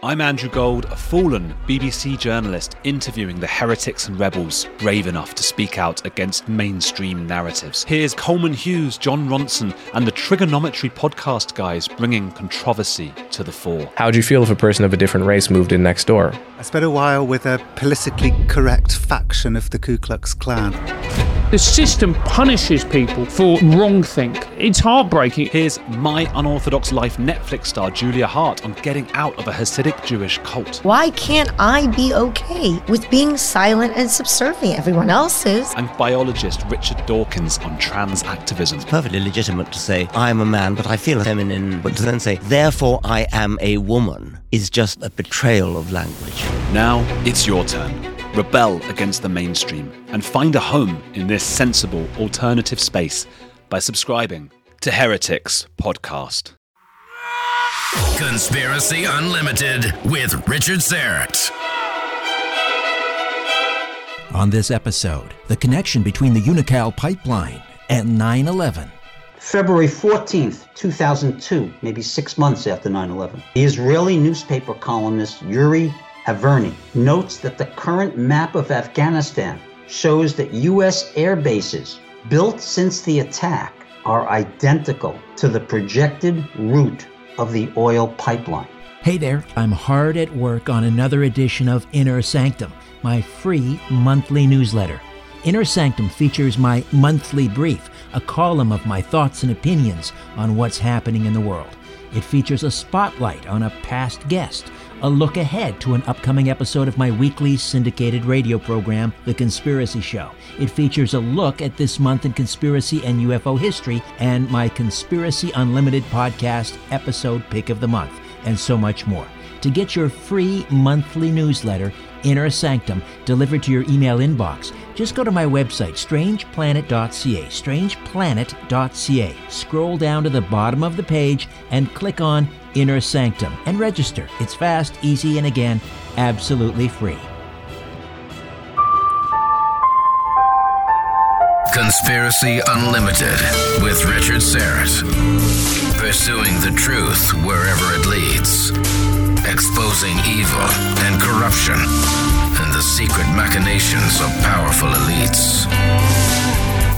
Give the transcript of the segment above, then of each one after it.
I'm Andrew Gold, a fallen BBC journalist interviewing the heretics and rebels brave enough to speak out against mainstream narratives. Here's Coleman Hughes, Jon Ronson, and the Trigonometry podcast guys bringing controversy to the fore. How would you feel if a person of a different race moved in next door? I spent a while with a politically correct faction of the Ku Klux Klan. The system punishes people for wrong think. It's heartbreaking. Here's My Unorthodox Life Netflix star Julia Haart on getting out of a Hasidic Jewish cult. Why can't I be okay with being silent and subservient? Everyone else is. And biologist Richard Dawkins on trans activism. It's perfectly legitimate to say, I'm a man, but I feel feminine. But to then say, therefore I am a woman, is just a betrayal of language. Now it's your turn. Rebel against the mainstream and find a home in this sensible alternative space by subscribing to Heretics Podcast. Conspiracy Unlimited with Richard Syrett. On this episode, the connection between the Unocal pipeline and 9 11. February 14th, 2002, maybe six months after 9 11, the Israeli newspaper columnist Yuri Averny notes that the current map of Afghanistan shows that U.S. air bases built since the attack are identical to the projected route of the oil pipeline. Hey there, I'm hard at work on another edition of Inner Sanctum, my free monthly newsletter. Inner Sanctum features my monthly brief, a column of my thoughts and opinions on what's happening in the world. It features a spotlight on a past guest, a look ahead to an upcoming episode of my weekly syndicated radio program, The Conspiracy Show. It features a look at this month in conspiracy and UFO history and my Conspiracy Unlimited podcast episode pick of the month, and so much more. To get your free monthly newsletter, Inner Sanctum, delivered to your email inbox, just go to my website, strangeplanet.ca, strangeplanet.ca. Scroll down to the bottom of the page and click on Inner Sanctum and register. It's fast, easy, and again, absolutely free. Conspiracy Unlimited with Richard Syrett. Pursuing the truth wherever it leads. Exposing evil and corruption and the secret machinations of powerful elites.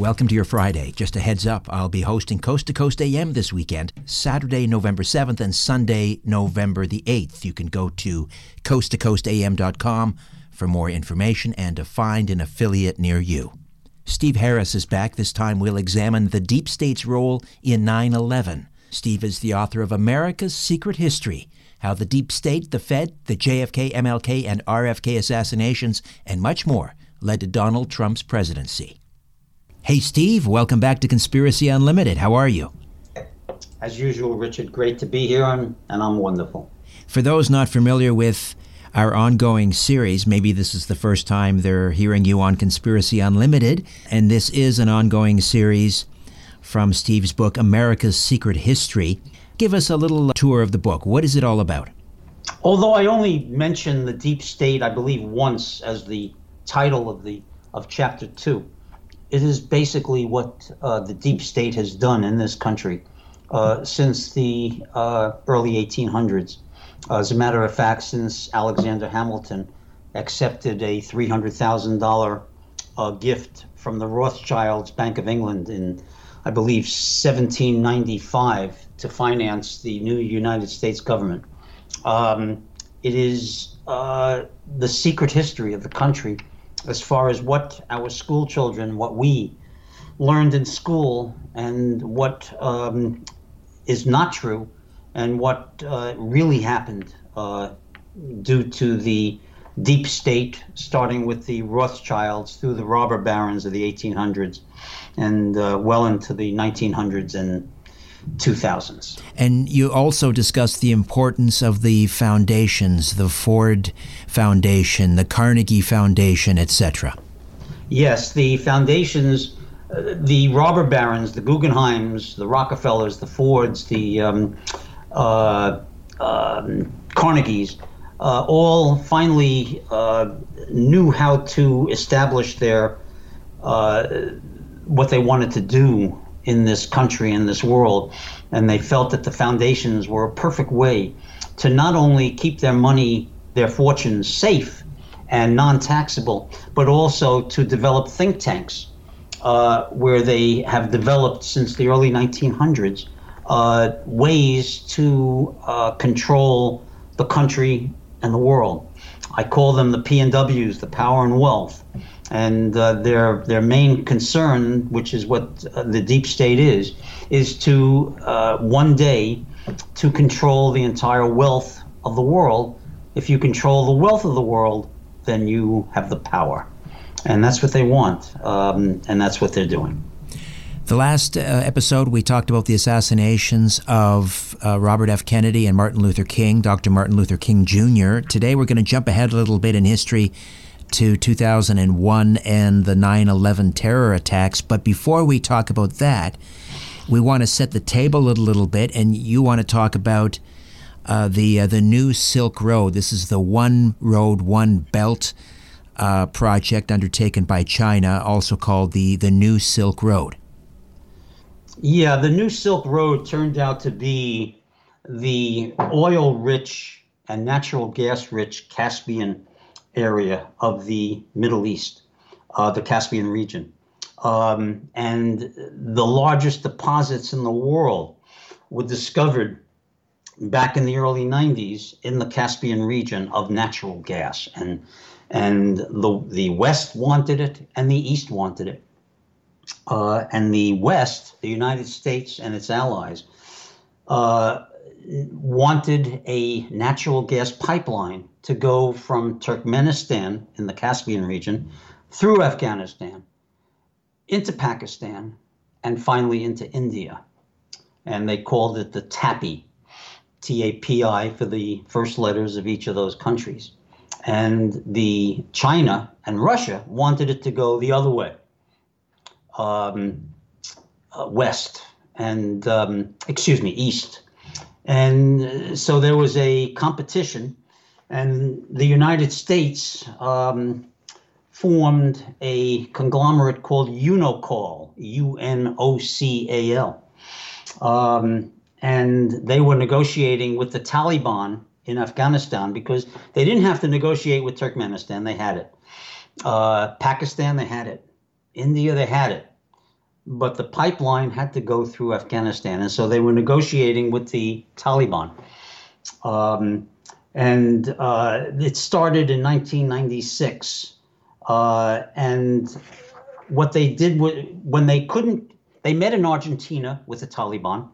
Welcome to your Friday. Just a heads up, I'll be hosting Coast to Coast AM this weekend, Saturday, November 7th, and Sunday, November the 8th. You can go to coasttocoastam.com for more information and to find an affiliate near you. Steve Harris is back. This time we'll examine the deep state's role in 9 11. Steve is the author of America's Secret History How the Deep State, the Fed, the JFK, MLK, and RFK assassinations, and much more led to Donald Trump's presidency. Hey, Steve, welcome back to Conspiracy Unlimited. How are you? As usual, Richard, great to be here, and, and I'm wonderful. For those not familiar with our ongoing series, maybe this is the first time they're hearing you on Conspiracy Unlimited, and this is an ongoing series from Steve's book, America's Secret History. Give us a little tour of the book. What is it all about? Although I only mention the deep state, I believe, once as the title of the of chapter two it is basically what uh, the deep state has done in this country uh, since the uh, early 1800s. as a matter of fact, since Alexander Hamilton accepted a $300,000 uh, gift from the Rothschilds Bank of England in, I believe, 1795 to finance the new United States government. Um, it is uh, the secret history of the country as far as what our school children, what we learned in school, and what um, is not true, and what uh, really happened uh, due to the deep state, starting with the Rothschilds through the robber barons of the 1800s and uh, well into the 1900s and 2000s. And you also discussed the importance of the foundations, the Ford Foundation, the Carnegie Foundation, etc. Yes, the foundations, uh, the robber barons, the Guggenheims, the Rockefellers, the Fords, the um, uh, um, Carnegies, uh, all finally uh, knew how to establish their uh, what they wanted to do in this country, in this world. And they felt that the foundations were a perfect way to not only keep their money, their fortunes safe and non taxable, but also to develop think tanks uh, where they have developed since the early 1900s uh, ways to uh, control the country and the world. I call them the PNWs, the power and wealth and uh, their their main concern, which is what uh, the deep state is, is to uh, one day to control the entire wealth of the world. If you control the wealth of the world, then you have the power, and that's what they want, um, and that's what they're doing. The last uh, episode, we talked about the assassinations of uh, Robert F. Kennedy and Martin Luther King, Dr. Martin Luther King Jr. Today, we're going to jump ahead a little bit in history to 2001 and the 9 11 terror attacks. But before we talk about that, we want to set the table a little bit, and you want to talk about uh, the uh, the new Silk Road. This is the One Road, One Belt uh, project undertaken by China, also called the the New Silk Road. Yeah, the New Silk Road turned out to be the oil-rich and natural gas-rich Caspian area of the Middle East, uh, the Caspian region. Um, and the largest deposits in the world were discovered back in the early 90s in the Caspian region of natural gas. And, and the, the West wanted it and the East wanted it. Uh, and the West, the United States and its allies, uh, wanted a natural gas pipeline to go from Turkmenistan in the Caspian region through Afghanistan into Pakistan and finally into India. And they called it the TAPI, T A P I, for the first letters of each of those countries. And the China and Russia wanted it to go the other way, um, uh, west, and um, excuse me, east. And so there was a competition and the United States um, formed a conglomerate called UNOCAL, U N O C A L. Um, and they were negotiating with the Taliban in Afghanistan because they didn't have to negotiate with Turkmenistan, they had it. Uh, Pakistan, they had it. India, they had it. But the pipeline had to go through Afghanistan. And so they were negotiating with the Taliban. Um, and uh, it started in 1996. Uh, and what they did when they couldn't, they met in Argentina with the Taliban.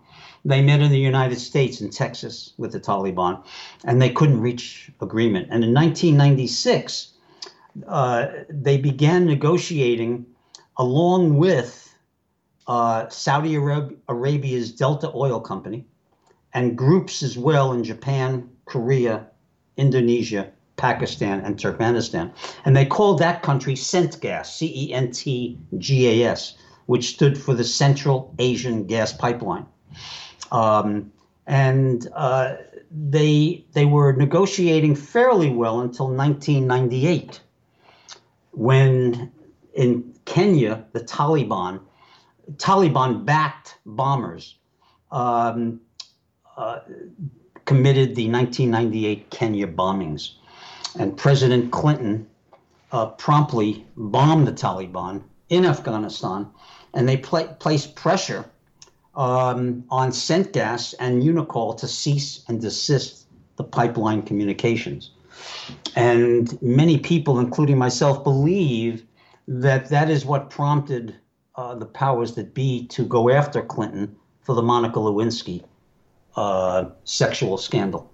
They met in the United States in Texas with the Taliban, and they couldn't reach agreement. And in 1996, uh, they began negotiating along with uh, Saudi Arab- Arabia's Delta Oil Company and groups as well in Japan, Korea, Indonesia, Pakistan, and Turkmenistan. And they called that country CENTGAS, C E N T G A S, which stood for the Central Asian Gas Pipeline. Um, and uh, they, they were negotiating fairly well until 1998, when in Kenya, the Taliban, Taliban backed bombers um, uh, committed the 1998 Kenya bombings. And President Clinton uh, promptly bombed the Taliban in Afghanistan, and they pl- placed pressure um, on CENTGAS and Unocal to cease and desist the pipeline communications. And many people, including myself, believe that that is what prompted uh, the powers that be to go after Clinton for the Monica Lewinsky uh, sexual scandal.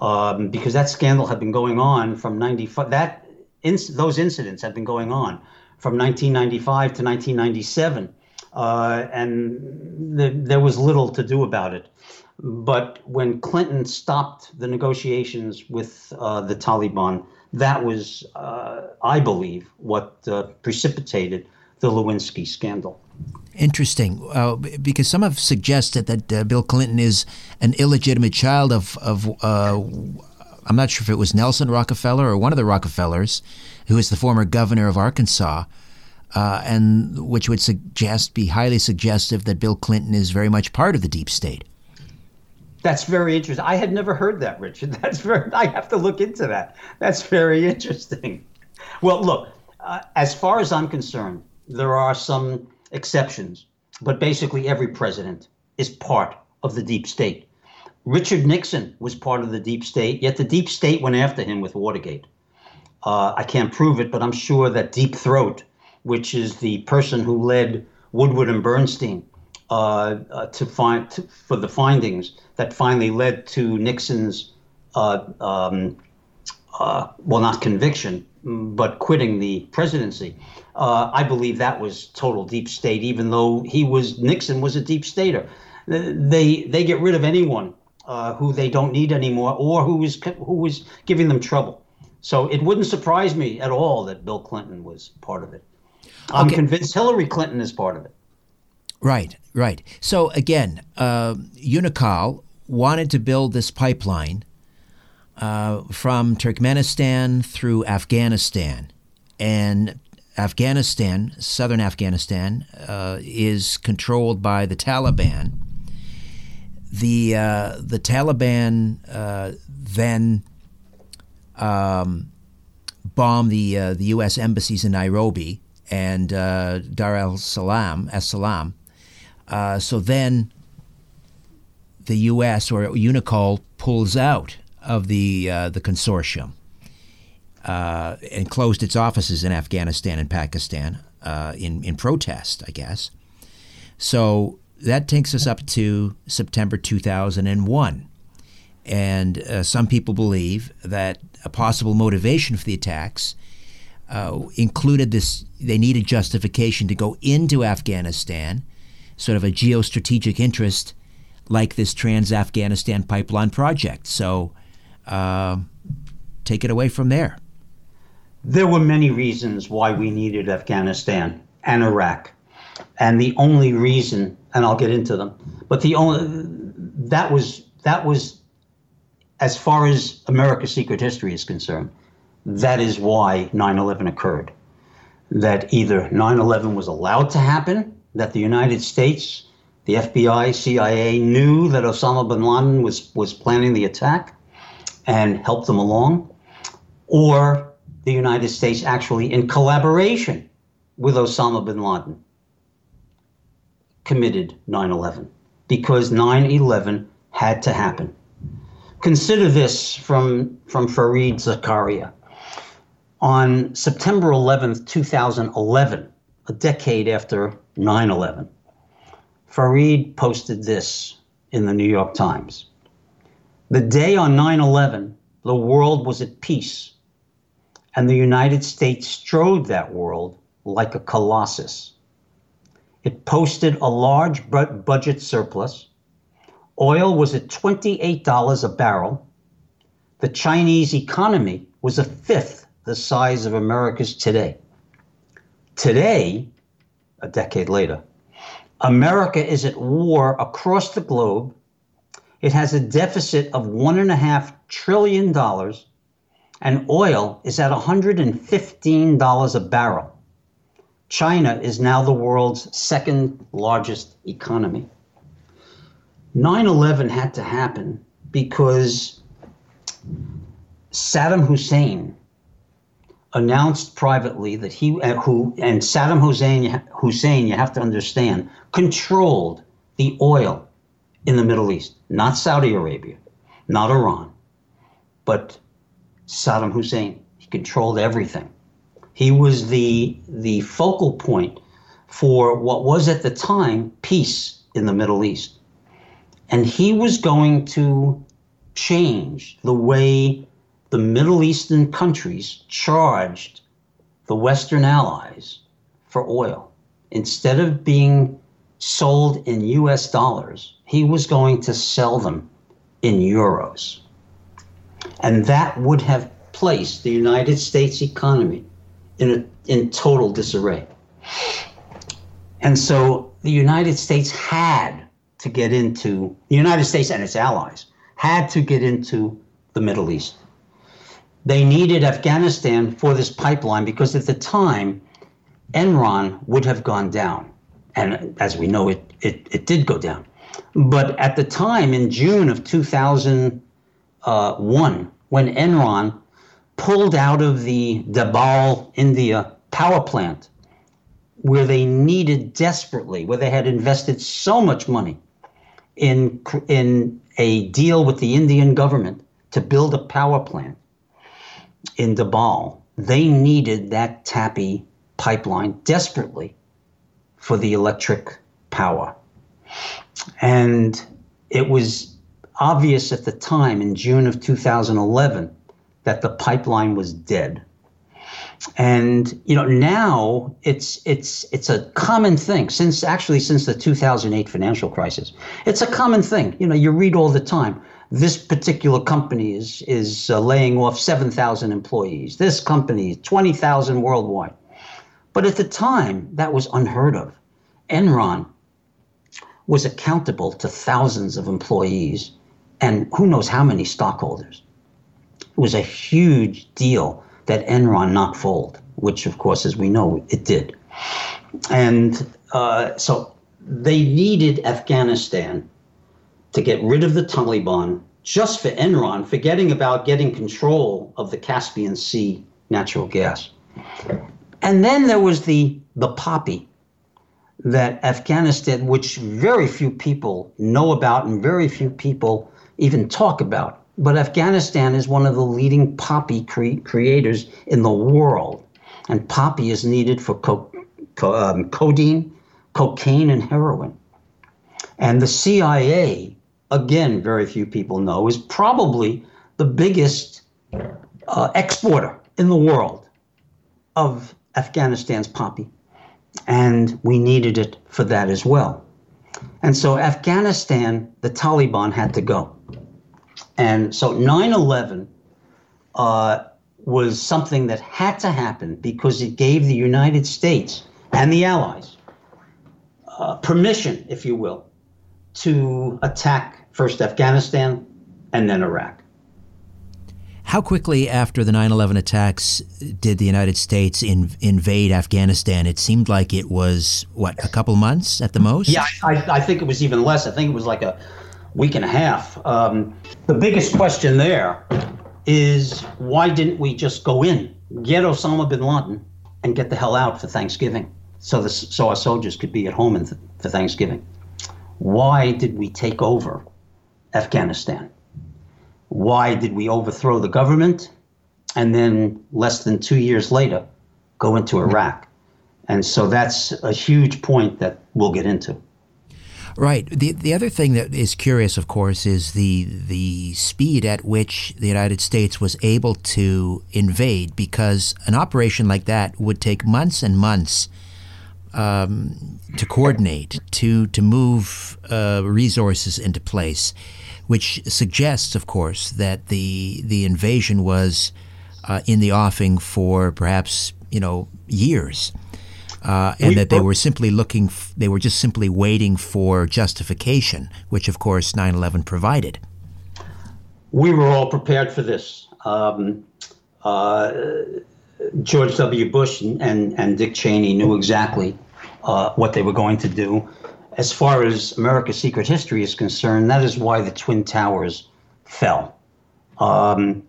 Um, because that scandal had been going on from 95, that inc- those incidents had been going on from 1995 to 1997. Uh, and th- there was little to do about it. But when Clinton stopped the negotiations with uh, the Taliban, that was, uh, I believe, what uh, precipitated the Lewinsky scandal. Interesting, uh, because some have suggested that uh, Bill Clinton is an illegitimate child of, of uh, I'm not sure if it was Nelson Rockefeller or one of the Rockefellers, who is the former governor of Arkansas, uh, and which would suggest, be highly suggestive that Bill Clinton is very much part of the deep state. That's very interesting. I had never heard that, Richard. That's very. I have to look into that. That's very interesting. Well, look, uh, as far as I'm concerned, there are some exceptions, but basically every president is part of the deep state. Richard Nixon was part of the deep state, yet the deep state went after him with Watergate. Uh, I can't prove it, but I'm sure that Deep Throat, which is the person who led Woodward and Bernstein uh, uh, to find to, for the findings that finally led to Nixon's, uh, um, uh, well, not conviction, but quitting the presidency. Uh, I believe that was total deep state, even though he was Nixon was a deep stater. They they get rid of anyone uh, who they don't need anymore or who is who was giving them trouble. So it wouldn't surprise me at all that Bill Clinton was part of it. I'm okay. convinced Hillary Clinton is part of it. Right, right. So again, uh, Unocal wanted to build this pipeline uh, from Turkmenistan through Afghanistan. And Afghanistan, southern Afghanistan, uh, is controlled by the Taliban. The, uh, the Taliban uh, then um, the, uh, the U.S. embassies in Nairobi and uh, Dar es Salaam, Salaam. so then the U.S. or Unocal pulls out of the uh, the consortium uh, and closed its offices in Afghanistan and Pakistan uh, in in protest, I guess. So that takes us up to September 2001, and uh, some people believe that a possible motivation for the attacks. Uh, included this, they needed justification to go into Afghanistan, sort of a geostrategic interest like this Trans Afghanistan pipeline project. So uh, take it away from there. There were many reasons why we needed Afghanistan and Iraq. And the only reason, and I'll get into them, but the only that was that was as far as America's secret history is concerned, that is why 9/11 occurred. That either 9/11 was allowed to happen, that the United States, the FBI, CIA knew that Osama bin Laden was was planning the attack, and helped them along, or the United States actually in collaboration with Osama bin Laden committed 9 11 because 9 11 had to happen. Consider this from, from Fareed Zakaria. On September 11th, 2011, a decade after 9 11, Fareed posted this in the New York Times. The day on 9 11, the world was at peace, and the United States strode that world like a colossus. It posted a large budget surplus. Oil was at $28 a barrel. The Chinese economy was a fifth the size of America's today. Today, a decade later, America is at war across the globe. It has a deficit of $1.5 trillion, and oil is at $115 a barrel. China is now the world's second largest economy. 9 11 had to happen because Saddam Hussein announced privately that he, uh, who, and Saddam Hussein, Hussein, you have to understand, controlled the oil in the Middle East, not Saudi Arabia, not Iran, but Saddam Hussein. He controlled everything. He was the, the focal point for what was at the time peace in the Middle East. And he was going to change the way the Middle Eastern countries charged the Western allies for oil. Instead of being sold in US dollars, he was going to sell them in euros. And that would have placed the United States economy in, a, in total disarray. And so the United States had to get into, the United States and its allies had to get into the Middle East. They needed Afghanistan for this pipeline because at the time, Enron would have gone down. And as we know, it, it, it did go down. But at the time, in June of Uh, 2001, when Enron pulled out of the Dabhol, India power plant, where they needed desperately, where they had invested so much money in, in a deal with the Indian government to build a power plant in Dabhol, they needed that TAPI pipeline desperately for the electric power. And it was obvious at the time in June of 2011 that the pipeline was dead. And you know now it's it's it's a common thing since actually since the 2008 financial crisis. It's a common thing. You know you read all the time. This particular company is is uh, laying off 7,000 employees. This company 20,000 worldwide. But at the time that was unheard of. Enron was accountable to thousands of employees and who knows how many stockholders. It was a huge deal that Enron not fold, which, of course, as we know, it did. And uh, so they needed Afghanistan to get rid of the Taliban just for Enron, forgetting about getting control of the Caspian Sea natural gas. And then there was the, the poppy that Afghanistan, which very few people know about and very few people even talk about. But Afghanistan is one of the leading poppy cre- creators in the world. And poppy is needed for co- co- um, codeine, cocaine, and heroin. And the CIA, again, very few people know, is probably the biggest uh, exporter in the world of Afghanistan's poppy and we needed it for that as well. And so Afghanistan, the Taliban had to go. And so 9 11 uh, was something that had to happen because it gave the United States and the Allies uh, permission, if you will, to attack first Afghanistan and then Iraq. How quickly after the 9 11 attacks did the United States in, invade Afghanistan? It seemed like it was, what, a couple months at the most? Yeah, I, I think it was even less. I think it was like a week and a half. Um, the biggest question there is why didn't we just go in, get Osama bin Laden, and get the hell out for Thanksgiving? so the, so our soldiers could be at home th- for Thanksgiving. Why did we take over Afghanistan? Why did we overthrow the government and then less than two years later go into Iraq? And so that's a huge point that we'll get into. Right. The the other thing that is curious, of course, is the the speed at which the United States was able to invade, because an operation like that would take months and months um, to coordinate, to to move uh, resources into place, which suggests, of course, that the the invasion was uh, in the offing for perhaps you know years uh, and we, that they were simply looking, f- they were just simply waiting for justification, which of course 9 11 provided. We were all prepared for this. Um, uh, George W. Bush and, and, and, Dick Cheney knew exactly uh, what they were going to do. As far as America's secret history is concerned, that is why the Twin Towers fell. Um,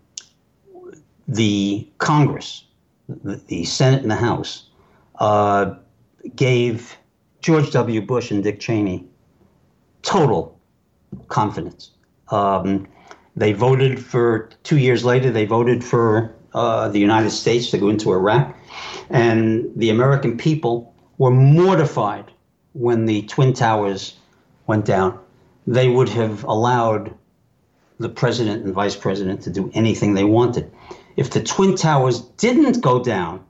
the Congress, the, the Senate and the House, uh, gave George W. Bush and Dick Cheney total confidence. Um, they voted for two years later. They voted for uh, the United States to go into Iraq, and the American people were mortified when the twin towers went down. They would have allowed the president and vice president to do anything they wanted. If the twin towers didn't go down,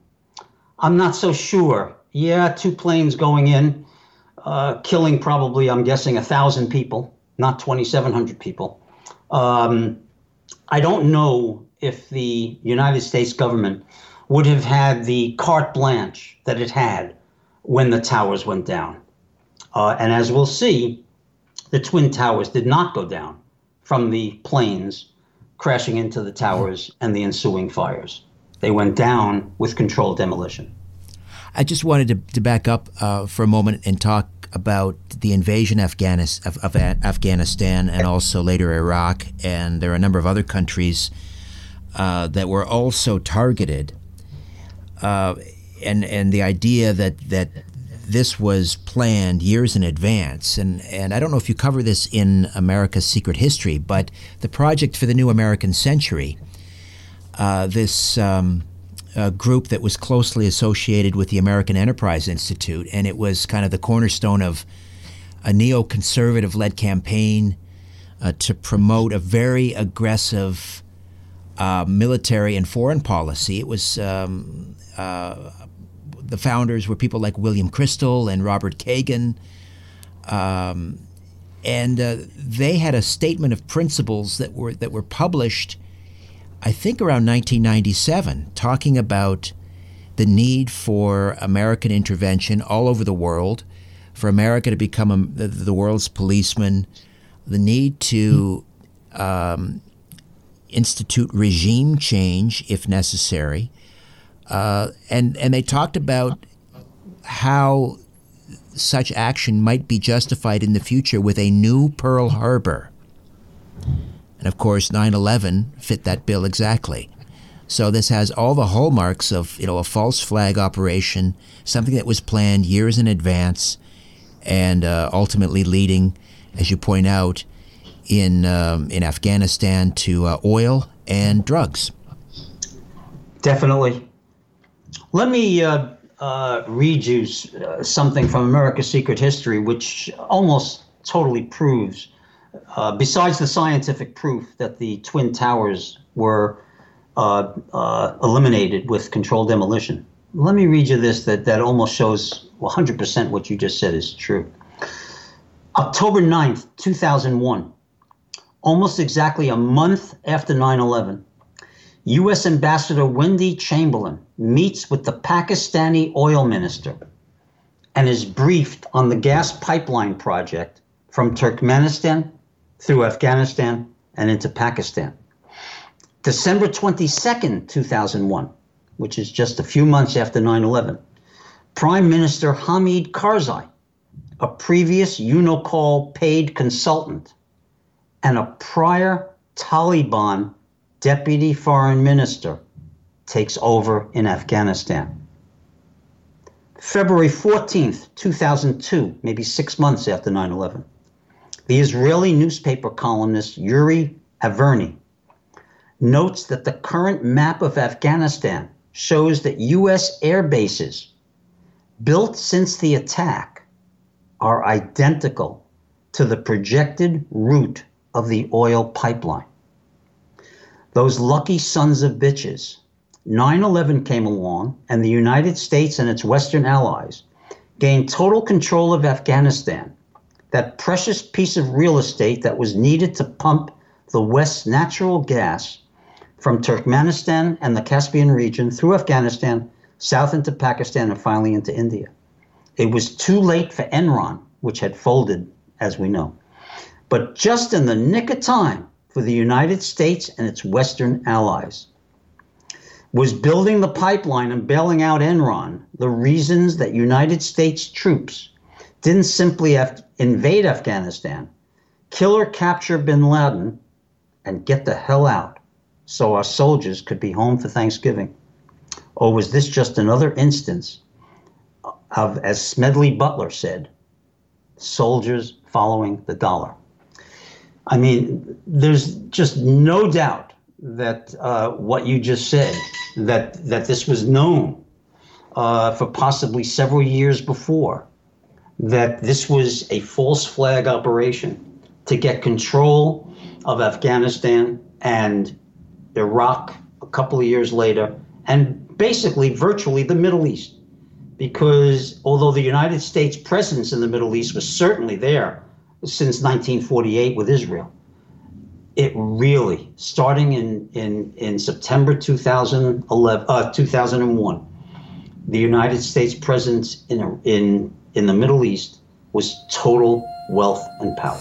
I'm not so sure. Yeah, two planes going in, uh, killing probably, I'm guessing, a thousand people, not 2,700 people. Um, I don't know if the United States government would have had the carte blanche that it had when the towers went down. Uh, and as we'll see, the Twin Towers did not go down from the planes crashing into the towers and the ensuing fires. They went down with controlled demolition. I just wanted to, to back up uh, for a moment and talk about the invasion Afghanis, of, of Afghanistan and also later Iraq. And there are a number of other countries uh, that were also targeted. Uh, and, and the idea that, that this was planned years in advance. And, and I don't know if you cover this in America's Secret History, but the Project for the New American Century, uh, this um, a group that was closely associated with the American Enterprise Institute, and it was kind of the cornerstone of a neoconservative led campaign uh, to promote a very aggressive uh, military and foreign policy. It was um, uh, the founders were people like William Kristol and Robert Kagan. Um, and uh, they had a statement of principles that were that were published I think around 1997, talking about the need for American intervention all over the world, for America to become a, the, world's policeman, the need to um, institute regime change if necessary. Uh, and, and they talked about how such action might be justified in the future with a new Pearl Harbor. And of course, 9 11 fit that bill exactly. So this has all the hallmarks of you know a false flag operation, something that was planned years in advance, and uh, ultimately leading, as you point out, in um, in Afghanistan to uh, oil and drugs. Definitely. Let me uh, uh read you uh, something from America's Secret History, which almost totally proves uh, besides the scientific proof that the Twin Towers were uh, uh, eliminated with controlled demolition, let me read you this that, that almost shows 100% what you just said is true. October 9th, 2001, almost exactly a month after 9 11, U.S. Ambassador Wendy Chamberlin meets with the Pakistani oil minister and is briefed on the gas pipeline project from Turkmenistan through Afghanistan and into Pakistan. December 22nd, 2001, which is just a few months after 9 11, Prime Minister Hamid Karzai, a previous Unocal paid consultant and a prior Taliban deputy foreign minister, takes over in Afghanistan. February 14th, 2002, maybe six months after 9 11, the Israeli newspaper columnist Yuri Averny notes that the current map of Afghanistan shows that U.S. air bases built since the attack are identical to the projected route of the oil pipeline. Those lucky sons of bitches 9 11 came along, and the United States and its Western allies gained total control of Afghanistan, that precious piece of real estate that was needed to pump the West's natural gas from Turkmenistan and the Caspian region through Afghanistan, south into Pakistan, and finally into India. It was too late for Enron, which had folded, as we know, but just in the nick of time for the United States and its Western allies was building the pipeline and bailing out Enron the reasons that United States troops didn't simply have invade Afghanistan, kill or capture bin Laden, and get the hell out so our soldiers could be home for Thanksgiving? Or was this just another instance of, as Smedley Butler said, soldiers following the dollar? I mean, there's just no doubt that uh, what you just said, that that this was known uh, for possibly several years before, that this was a false flag operation to get control of Afghanistan and Iraq a couple of years later, and basically virtually the Middle East. Because although the United States presence in the Middle East was certainly there since 1948 with Israel, it really, starting in, in, in September 2011, uh, 2001, the United States presence in, in, in the Middle East was total wealth and power.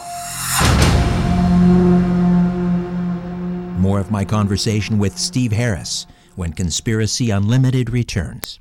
More of my conversation with Steve Harris when Conspiracy Unlimited returns.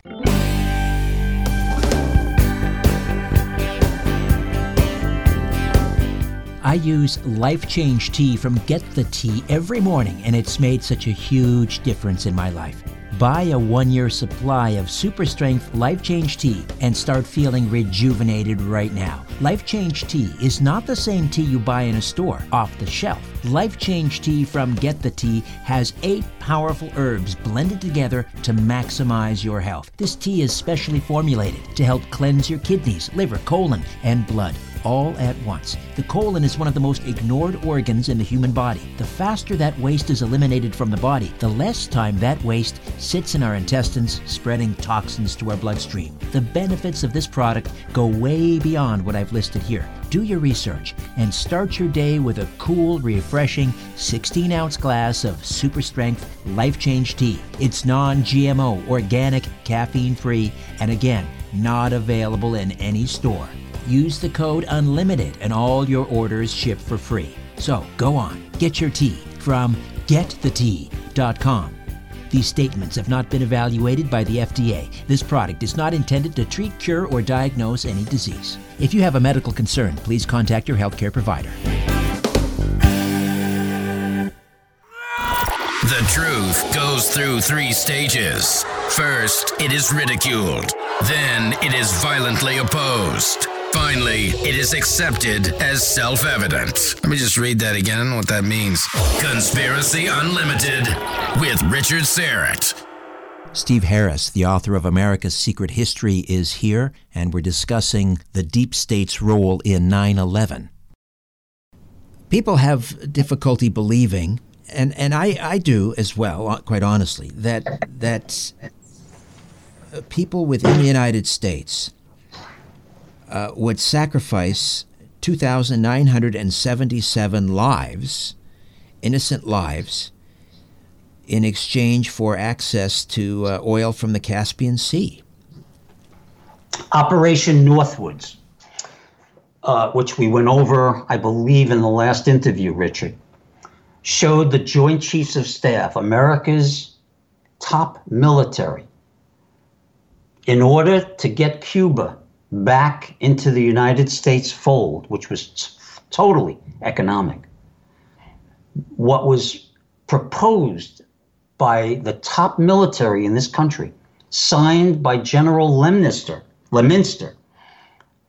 I use Life Change Tea from Get the Tea every morning, and it's made such a huge difference in my life. Buy a one year supply of super strength Life Change Tea and start feeling rejuvenated right now. Life Change Tea is not the same tea you buy in a store off the shelf. Life Change Tea from Get the Tea has eight powerful herbs blended together to maximize your health. This tea is specially formulated to help cleanse your kidneys, liver, colon, and blood all at once. The colon is one of the most ignored organs in the human body. The faster that waste is eliminated from the body, the less time that waste sits in our intestines, spreading toxins to our bloodstream. The benefits of this product go way beyond what I've listed here. Do your research and start your day with a cool, refreshing 16 ounce glass of super strength life change tea. It's non GMO, organic, caffeine free, and again, not available in any store. Use the code UNLIMITED and all your orders ship for free. So go on, get your tea from getthetea.com. These statements have not been evaluated by the FDA. This product is not intended to treat, cure, or diagnose any disease. If you have a medical concern, please contact your healthcare provider. The truth goes through three stages. First, it is ridiculed. Then, it is violently opposed. Finally, it is accepted as self evident. Let me just read that again. I don't know what that means. Conspiracy Unlimited with Richard Syrett. Steve Harris, the author of America's Secret History, is here, and we're discussing the deep state's role in 9 11. People have difficulty believing, and, and I, I do as well, uh, quite honestly, that, that people within the United States uh, would sacrifice 2,977 lives, innocent lives, in exchange for access to uh, oil from the Caspian Sea. Operation Northwoods, uh, which we went over, I believe, in the last interview, Richard, showed the Joint Chiefs of Staff, America's top military, in order to get Cuba back into the United States fold, which was t- totally economic. What was proposed by the top military in this country, signed by General Lemnister, Leominster,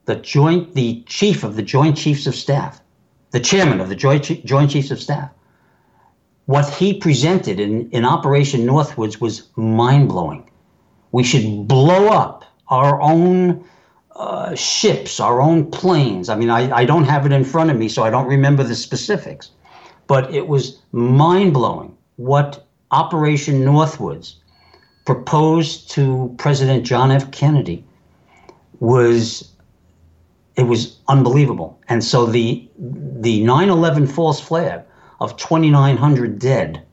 the joint, the chief of the Joint Chiefs of Staff, the chairman of the Joint, Joint Chiefs of Staff, what he presented in, in Operation Northwoods was mind blowing. We should blow up our own uh, ships, our own planes. I mean, I, I don't have it in front of me, so I don't remember the specifics. But it was mind blowing what Operation Northwoods proposed to President John F. Kennedy was it was unbelievable. And so the the 9/11 false flag of 2,900 dead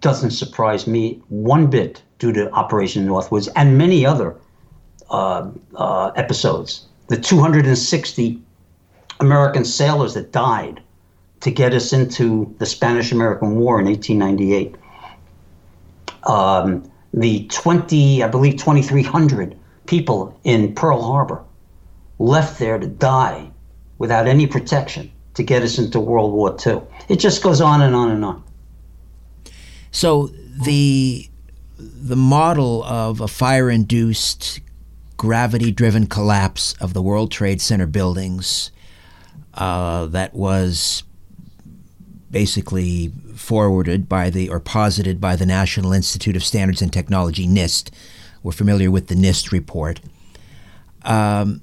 doesn't surprise me one bit due to Operation Northwoods and many other uh, uh, episodes. The 260 American sailors that died to get us into the Spanish American War in 1898. Um, the 20, I believe, 2,300 people in Pearl Harbor left there to die without any protection to get us into World War II. It just goes on and on and on. So the the model of a fire-induced, gravity-driven collapse of the World Trade Center buildings uh, that was basically forwarded by the or posited by the National Institute of Standards and Technology NIST. We're familiar with the NIST report. Um,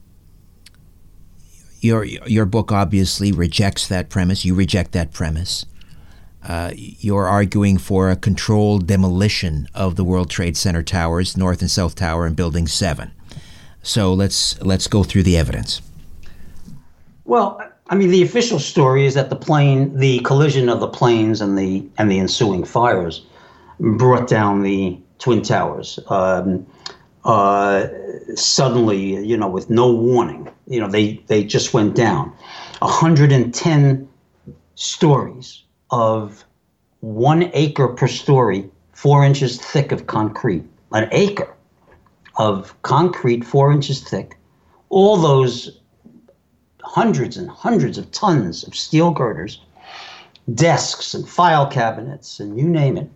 your your book obviously rejects that premise. You reject that premise. Uh, you're arguing for a controlled demolition of the World Trade Center towers, North and South Tower, and Building Seven. So let's let's go through the evidence. Well, I mean, the official story is that the plane, the collision of the planes and the and the ensuing fires, brought down the twin towers. Um, uh, suddenly, you know, with no warning, you know, they they just went down. 110 stories of one acre per story, four inches thick of concrete. An acre of concrete, four inches thick. All those hundreds and hundreds of tons of steel girders, desks and file cabinets, and you name it.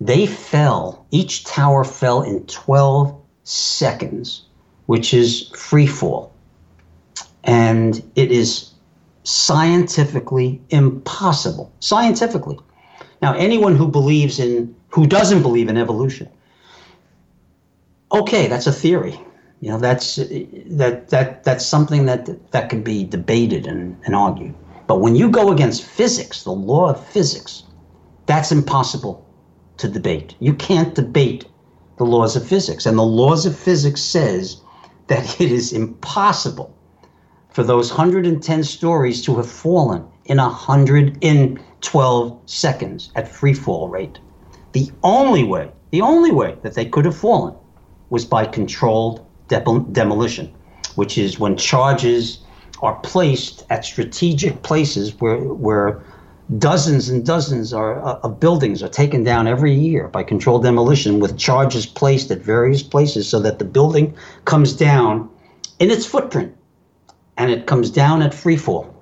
They fell, each tower fell in 12 seconds, which is free fall. And it is scientifically impossible. Scientifically. Now, anyone who believes in, who doesn't believe in evolution, okay, that's a theory. You know, that's that that that's something that that can be debated and, and argued. But when you go against physics, the law of physics, that's impossible to debate. You can't debate the laws of physics. And the laws of physics says that it is impossible for those 110 stories to have fallen in 100 in 12 seconds at free fall rate. The only way, the only way that they could have fallen was by controlled demolition, which is when charges are placed at strategic places where where dozens and dozens are, uh, of buildings are taken down every year by controlled demolition with charges placed at various places so that the building comes down in its footprint and it comes down at free fall.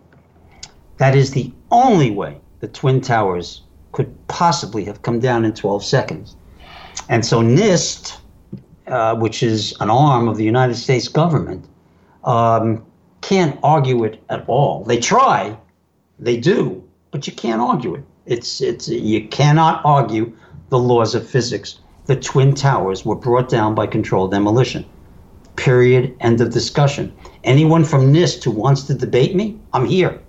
That is the only way the Twin Towers could possibly have come down in 12 seconds. And so NIST uh, which is an arm of the United States government, um, can't argue it at all. They try, they do, but you can't argue it. It's it's you cannot argue the laws of physics. The twin towers were brought down by controlled demolition. Period. End of discussion. Anyone from NIST who wants to debate me, I'm here.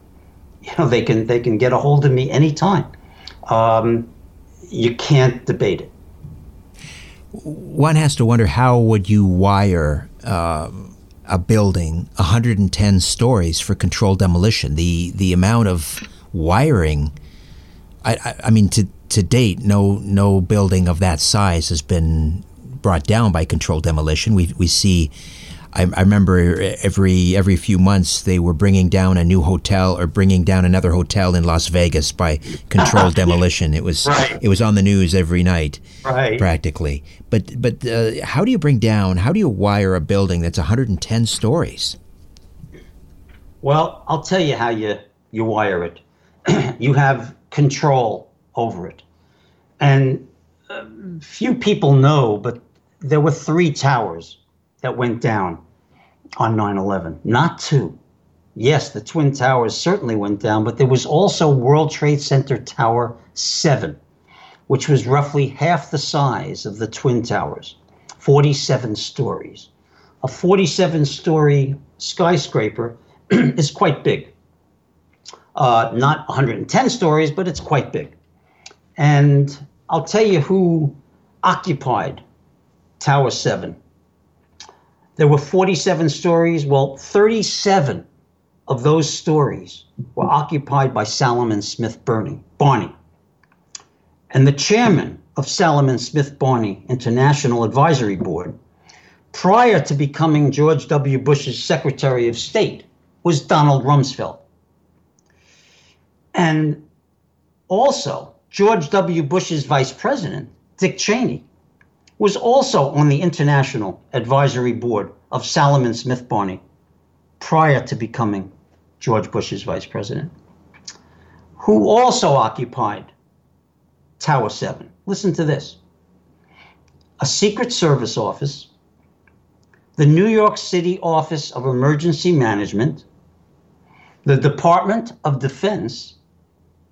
You know they can they can get a hold of me anytime. Um, you can't debate it one has to wonder how would you wire uh, a building 110 stories for controlled demolition. The the amount of wiring, I, I, I mean, to to date, no no building of that size has been brought down by controlled demolition. We we see I, I, remember every every few months they were bringing down a new hotel or bringing down another hotel in Las Vegas by controlled demolition. It was right. it was on the news every night, right. practically. But but uh, how do you bring down? How do you wire a building that's 110 stories? Well, I'll tell you how you you wire it. you have control over it, and uh, few people know, but there were three towers that went down on 9 11, not two. Yes, the Twin Towers certainly went down, but there was also World Trade Center Tower 7, which was roughly half the size of the Twin Towers, 47 stories. A 47 story skyscraper is quite big. Uh, not 110 stories, but it's quite big. And I'll tell you who occupied Tower 7. There were 47 stories. Well, 37 of those stories were occupied by Salomon Smith Barney. And the chairman of Salomon Smith Barney International Advisory Board, prior to becoming George W. Bush's Secretary of State, was Donald Rumsfeld. And also, George W. Bush's vice president, Dick Cheney, was also on the International Advisory Board of Salomon Smith Barney prior to becoming George Bush's vice president, who also occupied Tower 7. Listen to this a Secret Service office, the New York City Office of Emergency Management, the Department of Defense,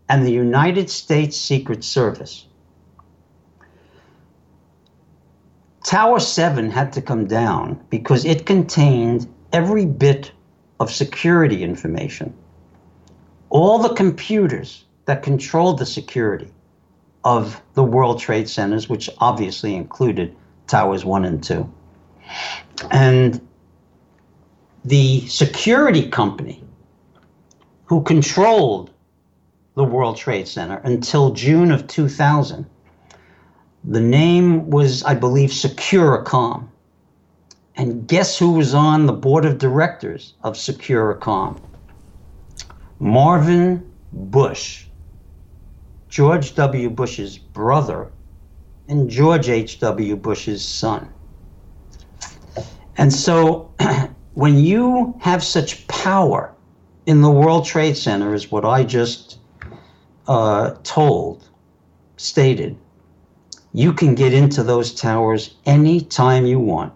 and the United States Secret Service. Tower 7 had to come down because it contained every bit of security information. All the computers that controlled the security of the World Trade Centers, which obviously included Towers 1 and 2. And the security company who controlled the World Trade Center until June of 2000. The name was, I believe, Securacom. And guess who was on the board of directors of Securacom? Marvin Bush, George W. Bush's brother, and George H.W. Bush's son. And so when you have such power in the World Trade Center, is what I just uh, told, stated, you can get into those towers anytime you want.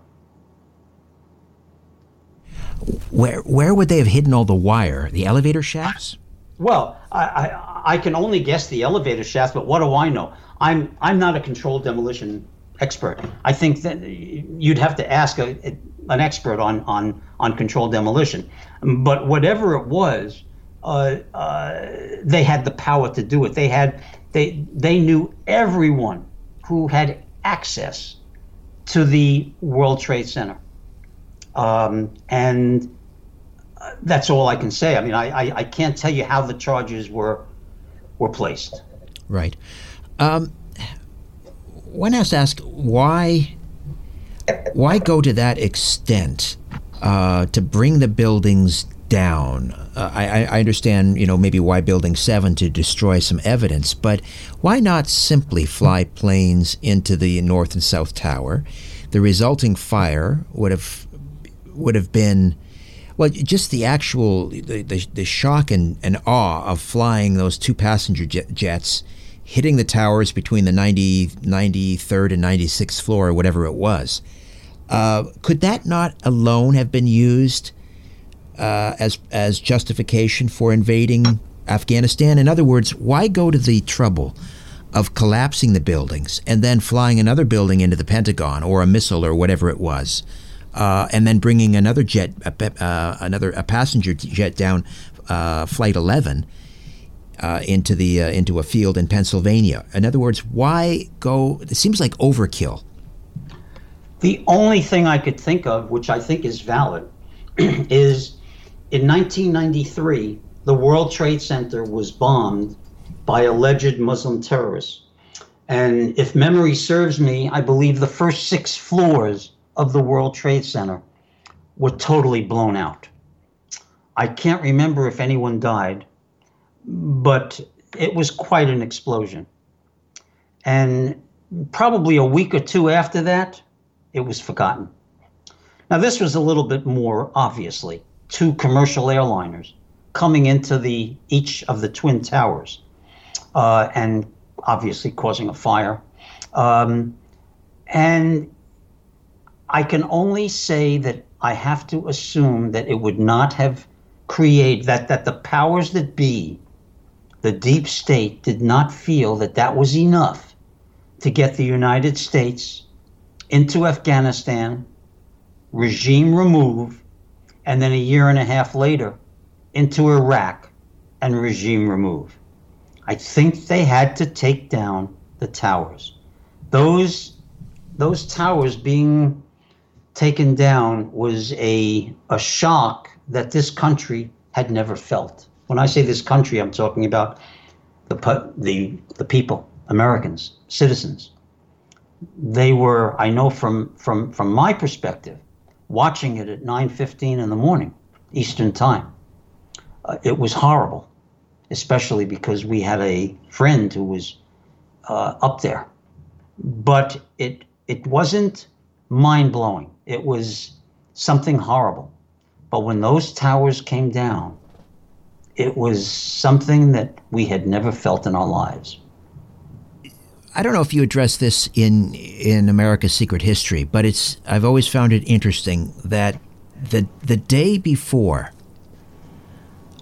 Where where would they have hidden all the wire? The elevator shafts? Well, I, I, I can only guess the elevator shafts, but what do I know? I'm I'm not a controlled demolition expert. I think that you'd have to ask a, an expert on on on controlled demolition. But whatever it was, uh, uh, they had the power to do it. They had they they knew everyone who had access to the World Trade Center, um, and that's all I can say. I mean, I, I, I can't tell you how the charges were were placed. Right. Um, one has to ask why why go to that extent uh, to bring the buildings down. Uh, I, I, understand, you know, maybe why building seven to destroy some evidence, but why not simply fly planes into the north and south tower? The resulting fire would have would have been, well, just the actual the, the, the shock and, and awe of flying those two passenger jet, jets, hitting the towers between the 90, 93rd and 96th floor, or whatever it was. Uh, could that not alone have been used? Uh, as as justification for invading Afghanistan? In other words, why go to the trouble of collapsing the buildings and then flying another building into the Pentagon or a missile or whatever it was, uh, and then bringing another jet, uh, another a passenger jet down uh, Flight 11? Uh, into the uh, into a field in Pennsylvania. In other words, why go? It seems like overkill. The only thing I could think of, which I think is valid, is in 1993, the World Trade Center was bombed by alleged Muslim terrorists. And if memory serves me, I believe the first six floors of the World Trade Center were totally blown out. I can't remember if anyone died, but it was quite an explosion. And probably a week or two after that, it was forgotten. Now, this was a little bit more obviously two commercial airliners coming into the each of the twin towers, uh, and obviously causing a fire. Um, and I can only say that I have to assume that it would not have created that that the powers that be, the deep state, did not feel that that was enough to get the United States into Afghanistan, regime remove, and then a year and a half later into Iraq and regime remove. I think they had to take down the towers. Those those towers being taken down was a a shock that this country had never felt. When I say this country, I'm talking about the the the people, Americans, citizens. They were, I know from from from my perspective, watching it at 9:15 in the morning, Eastern Time. Uh, it was horrible especially because we had a friend who was uh, up there. But it it wasn't mind blowing. It was something horrible. But when those towers came down, it was something that we had never felt in our lives. I don't know if you address this in in America's Secret History, but it's I've always found it interesting that the the day before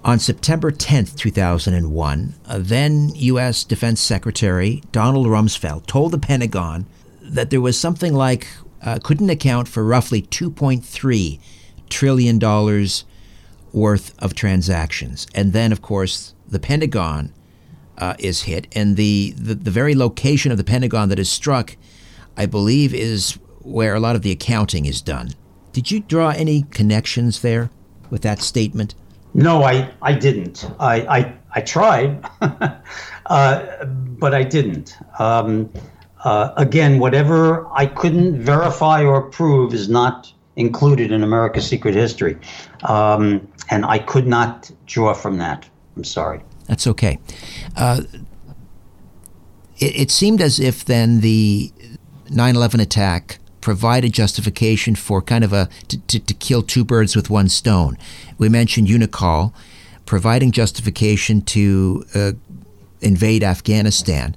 on September 10th, 2001, then U.S. Defense Secretary Donald Rumsfeld told the Pentagon that there was something like, uh, couldn't account for roughly $2.3 trillion worth of transactions. And then, of course, the Pentagon uh, is hit, and the, the, the very location of the Pentagon that is struck, I believe, is where a lot of the accounting is done. Did you draw any connections there with that statement? No, I, I didn't. I, I, I tried, uh, but I didn't. Um, uh, again, whatever I couldn't verify or prove is not included in America's Secret History. Um, and I could not draw from that. I'm sorry. That's okay. Uh, it, it seemed as if then the 9 11 attack provided justification for kind of a to, to, to kill two birds with one stone. We mentioned Unocal providing justification to uh, invade Afghanistan,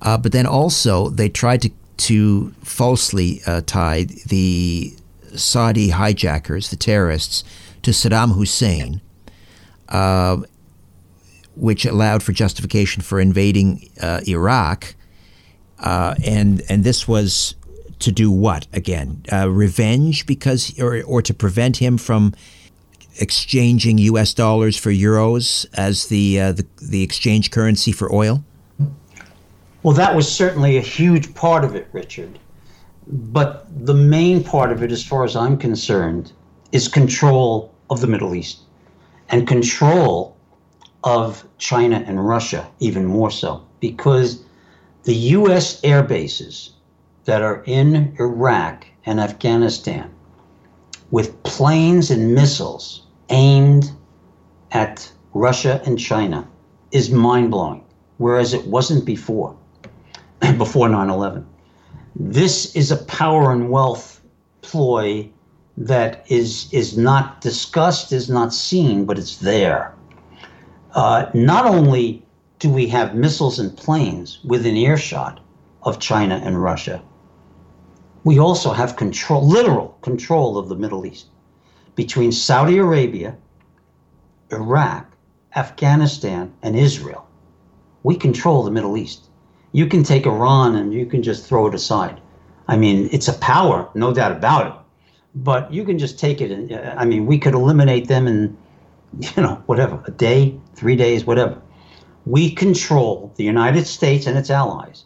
uh, but then also they tried to to falsely uh, tie the Saudi hijackers, the terrorists, to Saddam Hussein, uh, which allowed for justification for invading uh, Iraq, uh, and and this was to do what again? Uh, revenge because, or, or to prevent him from exchanging U.S. dollars for euros as the, uh, the the exchange currency for oil? Well, that was certainly a huge part of it, Richard. But the main part of it, as far as I'm concerned, is control of the Middle East and control of China and Russia, even more so, because the U.S. air bases that are in Iraq and Afghanistan with planes and missiles aimed at Russia and China is mind blowing, whereas it wasn't before, before 9 11. This is a power and wealth ploy that is, is not discussed, is not seen, but it's there. Uh, not only do we have missiles and planes within earshot of China and Russia, we also have control, literal control of the Middle East between Saudi Arabia, Iraq, Afghanistan, and Israel. We control the Middle East. You can take Iran and you can just throw it aside. I mean, it's a power, no doubt about it. But you can just take it. And, uh, I mean, we could eliminate them in, you know, whatever, a day, three days, whatever. We control the United States and its allies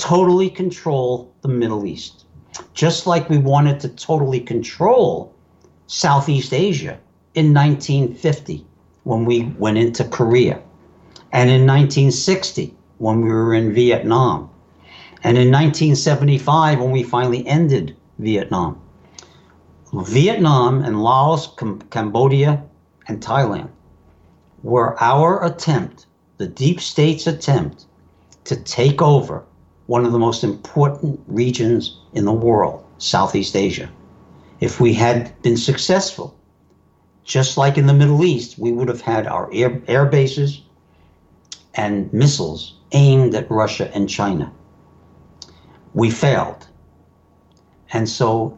totally control the Middle East. Just like we wanted to totally control Southeast Asia in 1950 when we went into Korea, and in 1960 when we were in Vietnam, and in 1975 when we finally ended Vietnam. Vietnam and Laos, Cambodia, and Thailand were our attempt, the deep state's attempt, to take over one of the most important regions in the world, Southeast Asia. If we had been successful, just like in the Middle East, we would have had our air, air bases and missiles aimed at Russia and China. We failed. And so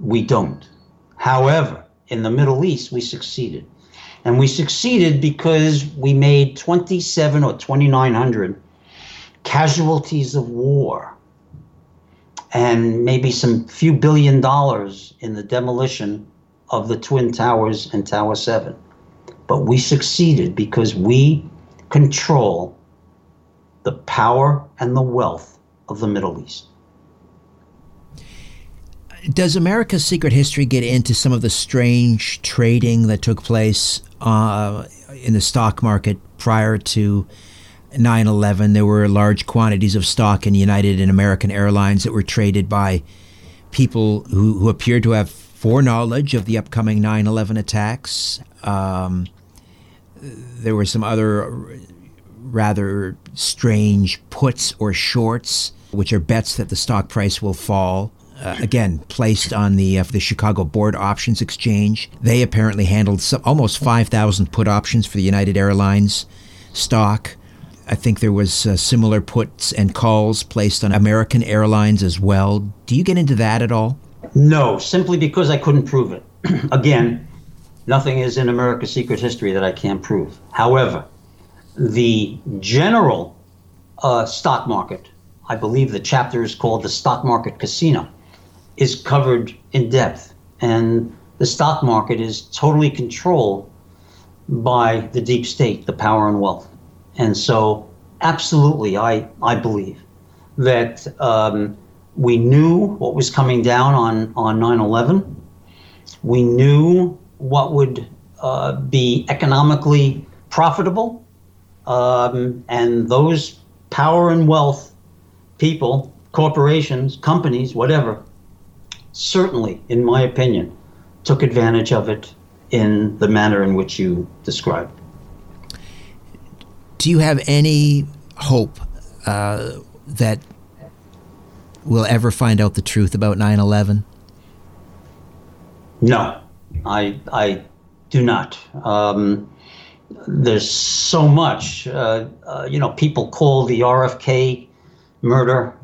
we don't. However, in the Middle East, we succeeded. And we succeeded because we made 27 or 2,900 casualties of war and maybe some few billion dollars in the demolition of the Twin Towers and Tower 7. But we succeeded because we control the power and the wealth of the Middle East. Does America's secret history get into some of the strange trading that took place uh, in the stock market prior to 9 11? There were large quantities of stock in United and American Airlines that were traded by people who, who appeared to have foreknowledge of the upcoming 9 11 attacks. Um, there were some other rather strange puts or shorts, which are bets that the stock price will fall. Uh, again, placed on the uh, the Chicago Board Options Exchange. They apparently handled some, almost 5,000 put options for the United Airlines stock. I think there was uh, similar puts and calls placed on American Airlines as well. Do you get into that at all? No, simply because I couldn't prove it. Again, nothing is in America's secret history that I can't prove. However, the general uh, stock market, I believe the chapter is called the Stock Market Casino, is covered in depth. And the stock market is totally controlled by the deep state, the power and wealth. And so, absolutely, I, I believe that um, we knew what was coming down on, on 9 11. We knew what would uh, be economically profitable. Um, and those power and wealth people, corporations, companies, whatever, certainly, in my opinion, took advantage of it in the manner in which you described. Do you have any hope uh, that we'll ever find out the truth about 9 11? No, I, I do not. Um, there's so much. Uh, uh, you know, people call the RFK murder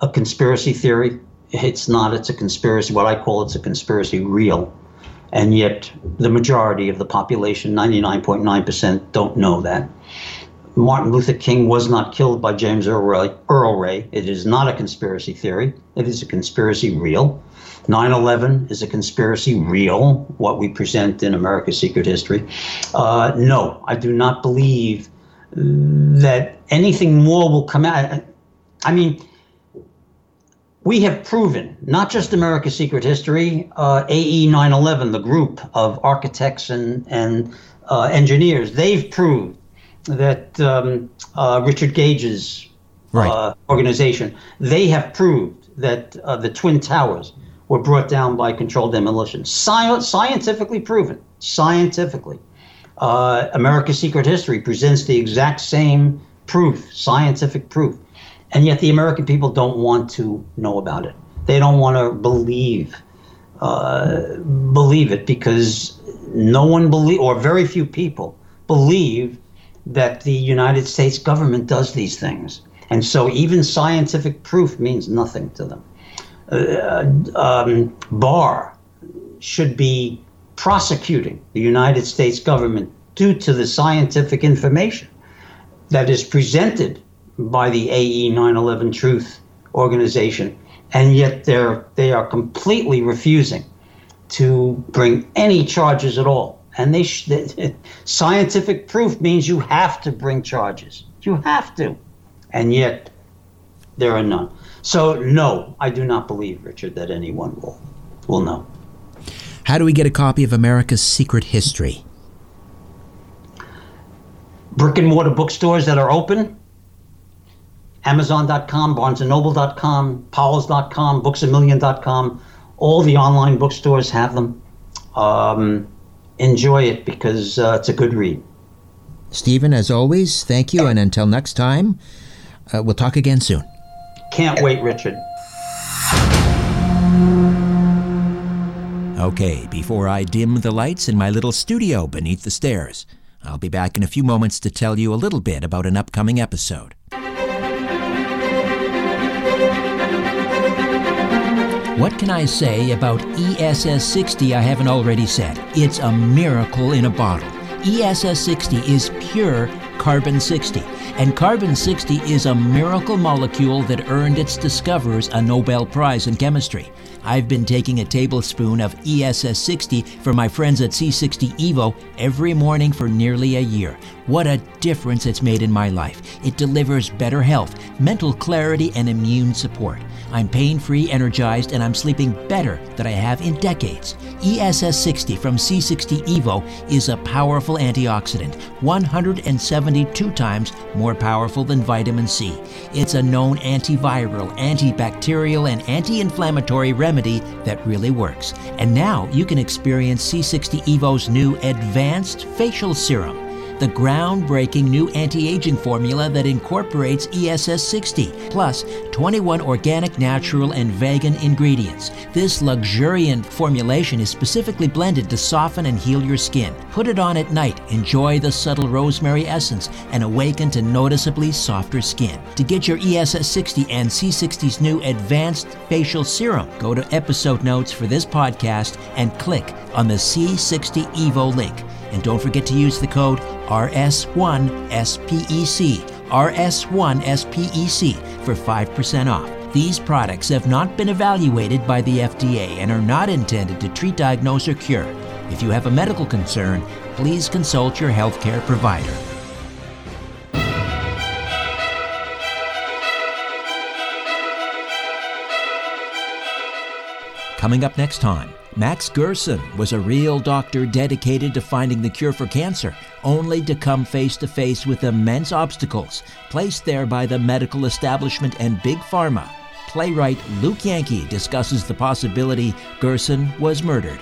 a conspiracy theory. It's not. It's a conspiracy. What I call it's a conspiracy real. And yet, the majority of the population, 99.9%, don't know that. Martin Luther King was not killed by James Earl Ray. Earl Ray. It is not a conspiracy theory. It is a conspiracy real. 9 11 is a conspiracy real, what we present in America's Secret History. Uh, no, I do not believe that anything more will come out. I mean, we have proven, not just America's Secret History, uh, AE 9 11, the group of architects and, and uh, engineers, they've proved that um, uh, Richard Gage's right. Uh, organization, they have proved that uh, the Twin Towers were brought down by controlled demolition. Sci- scientifically proven. Scientifically. Uh, America's Secret History presents the exact same proof, scientific proof. And yet the American people don't want to know about it. They don't want to believe uh, believe it because no one believe or very few people believe that the United States government does these things. And so even scientific proof means nothing to them. Uh, um, Barr should be prosecuting the United States government due to the scientific information that is presented by the AE 9/11 Truth organization, and yet they're they are completely refusing to bring any charges at all. And they sh- scientific proof means you have to bring charges. You have to, and yet there are none. So no, I do not believe, Richard, that anyone will will know. How do we get a copy of America's Secret History? Brick and mortar bookstores that are open. Amazon.com, BarnesandNoble.com, Powell's.com, BooksAMillion.com. All the online bookstores have them. Um, enjoy it because uh, it's a good read. Steven, as always, thank you, and until next time, uh, we'll talk again soon. Can't wait, Richard. Okay, before I dim the lights in my little studio beneath the stairs, I'll be back in a few moments to tell you a little bit about an upcoming episode. What can I say about ESS 60 I haven't already said? It's a miracle in a bottle. ESS 60 is pure carbon 60, and carbon 60 is a miracle molecule that earned its discoverers a Nobel Prize in chemistry. I've been taking a tablespoon of ESS 60 for my friends at C60 Evo every morning for nearly a year. What a difference it's made in my life. It delivers better health, mental clarity, and immune support. I'm pain free, energized, and I'm sleeping better than I have in decades. ESS 60 from C60 Evo is a powerful antioxidant, 172 times more powerful than vitamin C. It's a known antiviral, antibacterial, and anti inflammatory remedy that really works. And now you can experience C60 Evo's new advanced facial serum the groundbreaking new anti aging formula that incorporates ESS 60, plus 21 organic, natural, and vegan ingredients. This luxuriant formulation is specifically blended to soften and heal your skin. Put it on at night, enjoy the subtle rosemary essence, and awaken to noticeably softer skin. To get your ESS 60 and C60's new advanced facial serum, go to episode notes for this podcast and click on the C60 Evo link. And don't forget to use the code RS1SPEC, RS1SPEC for 5% off. These products have not been evaluated by the FDA and are not intended to treat, diagnose, or cure. If you have a medical concern, please consult your healthcare provider. Coming up next time, Max Gerson was a real doctor dedicated to finding the cure for cancer, only to come face to face with immense obstacles placed there by the medical establishment and big pharma. Playwright Luke Yankee discusses the possibility Gerson was murdered.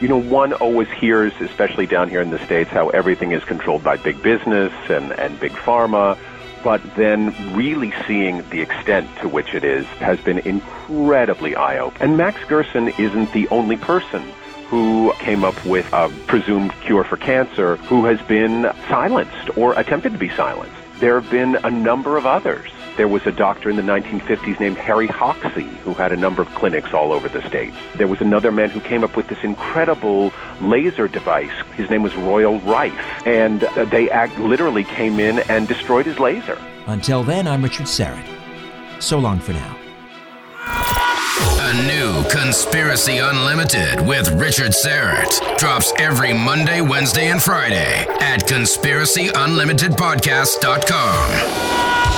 You know, one always hears, especially down here in the States, how everything is controlled by big business and, and big pharma but then really seeing the extent to which it is has been incredibly eye-opening. And Max Gerson isn't the only person who came up with a presumed cure for cancer who has been silenced or attempted to be silenced. There have been a number of others. There was a doctor in the 1950s named Harry Hoxsey who had a number of clinics all over the states. There was another man who came up with this incredible laser device. His name was Royal Rife, and uh, they act, literally came in and destroyed his laser. Until then, I'm Richard Syrett. So long for now. A new Conspiracy Unlimited with Richard Syrett drops every Monday, Wednesday, and Friday at conspiracyunlimitedpodcast.com.